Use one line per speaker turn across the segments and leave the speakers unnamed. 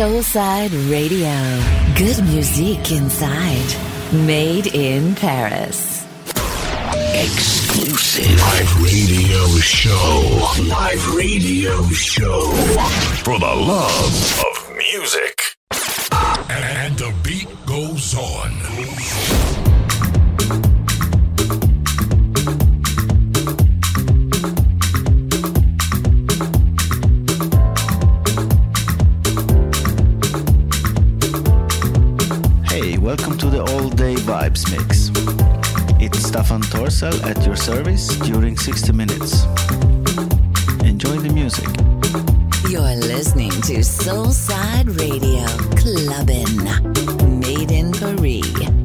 Soulside Radio. Good music inside. Made in Paris.
Exclusive live radio show. Live radio show.
For the love of music.
And the beat goes on.
Vibes Mix. It's Stefan Torsel at your service during 60 minutes. Enjoy the music.
You're listening to Soulside Radio Clubbin'. Made in Paris.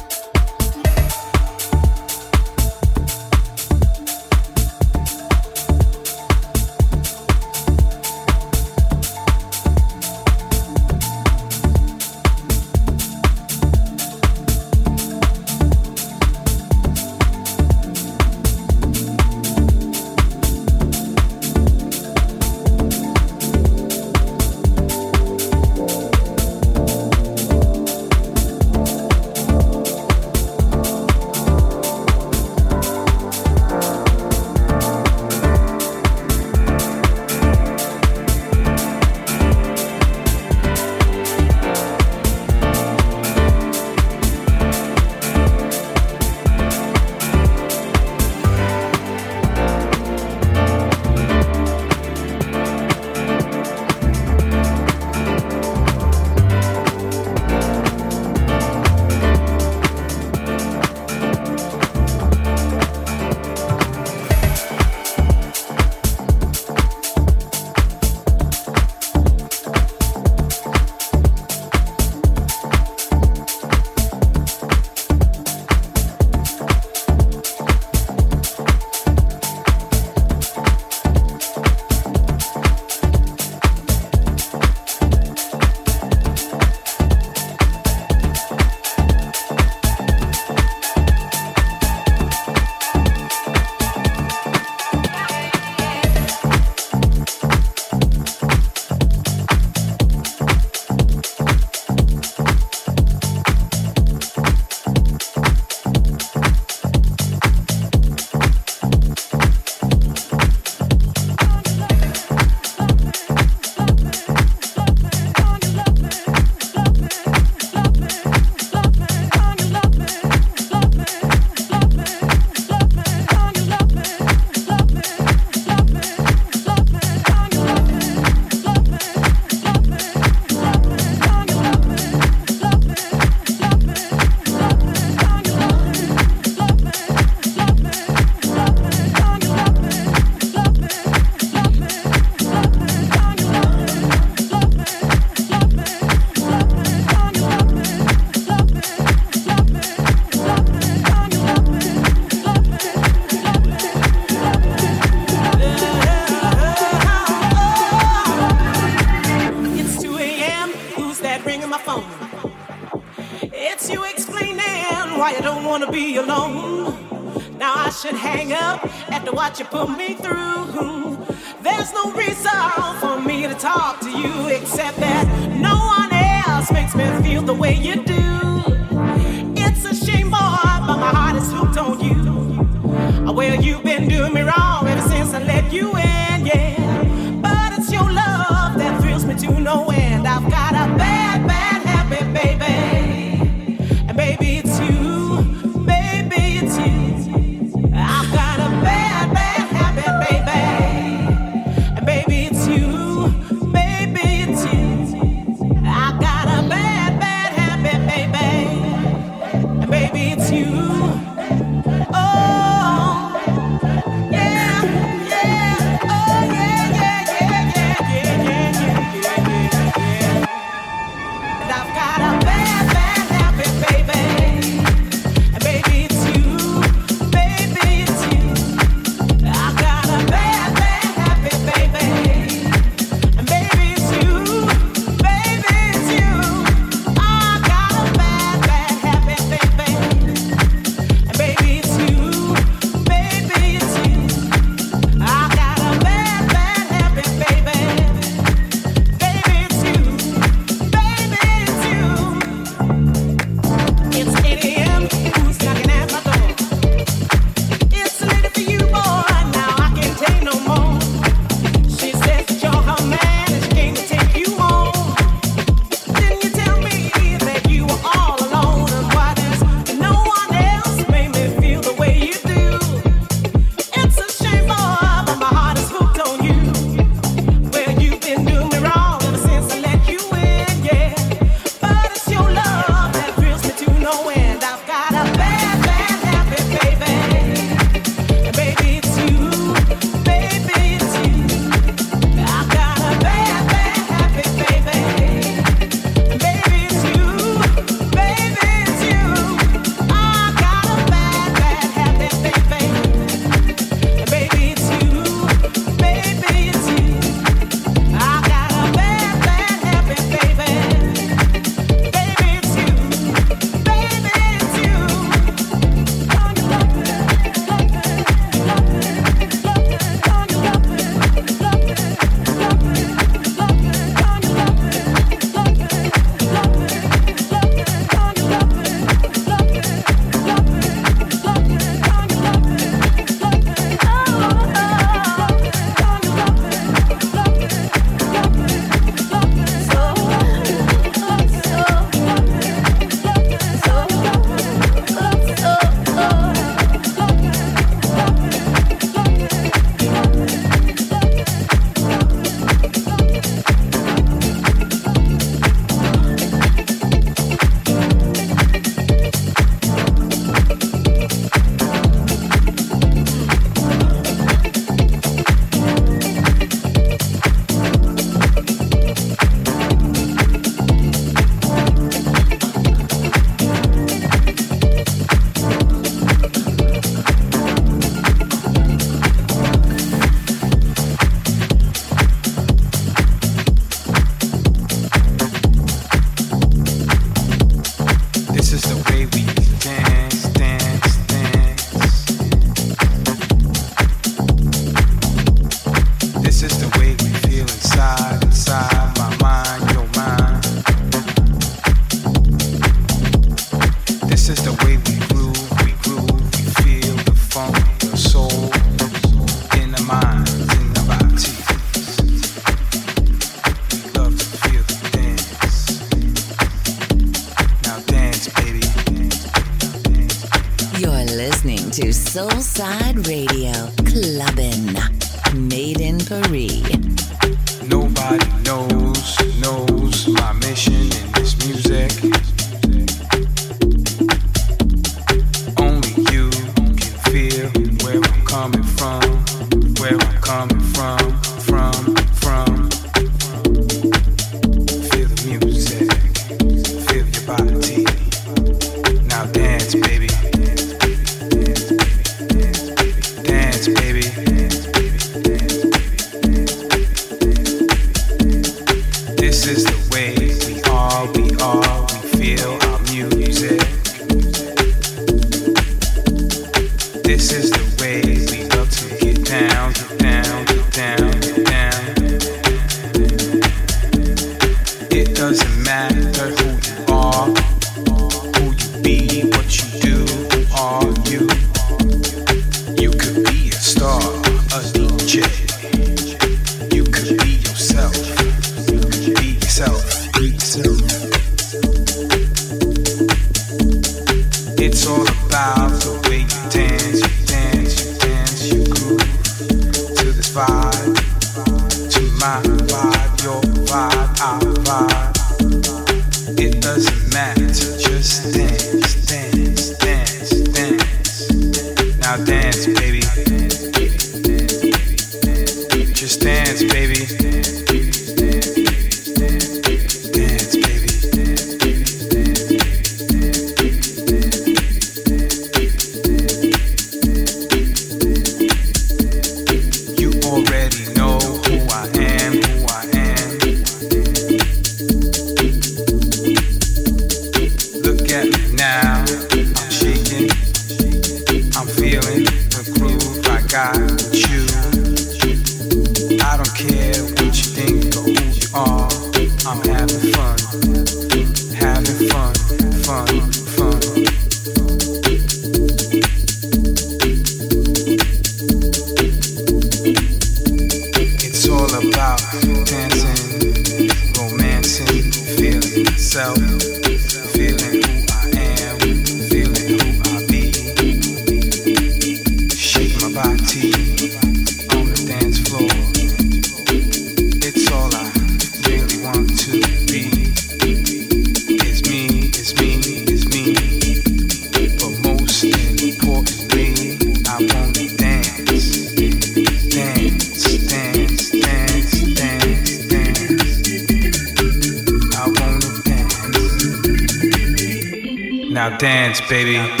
Dance, baby.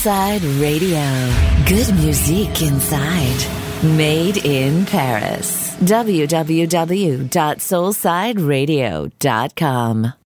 Soulside Radio. Good music inside. Made in Paris. www.soulsideradio.com.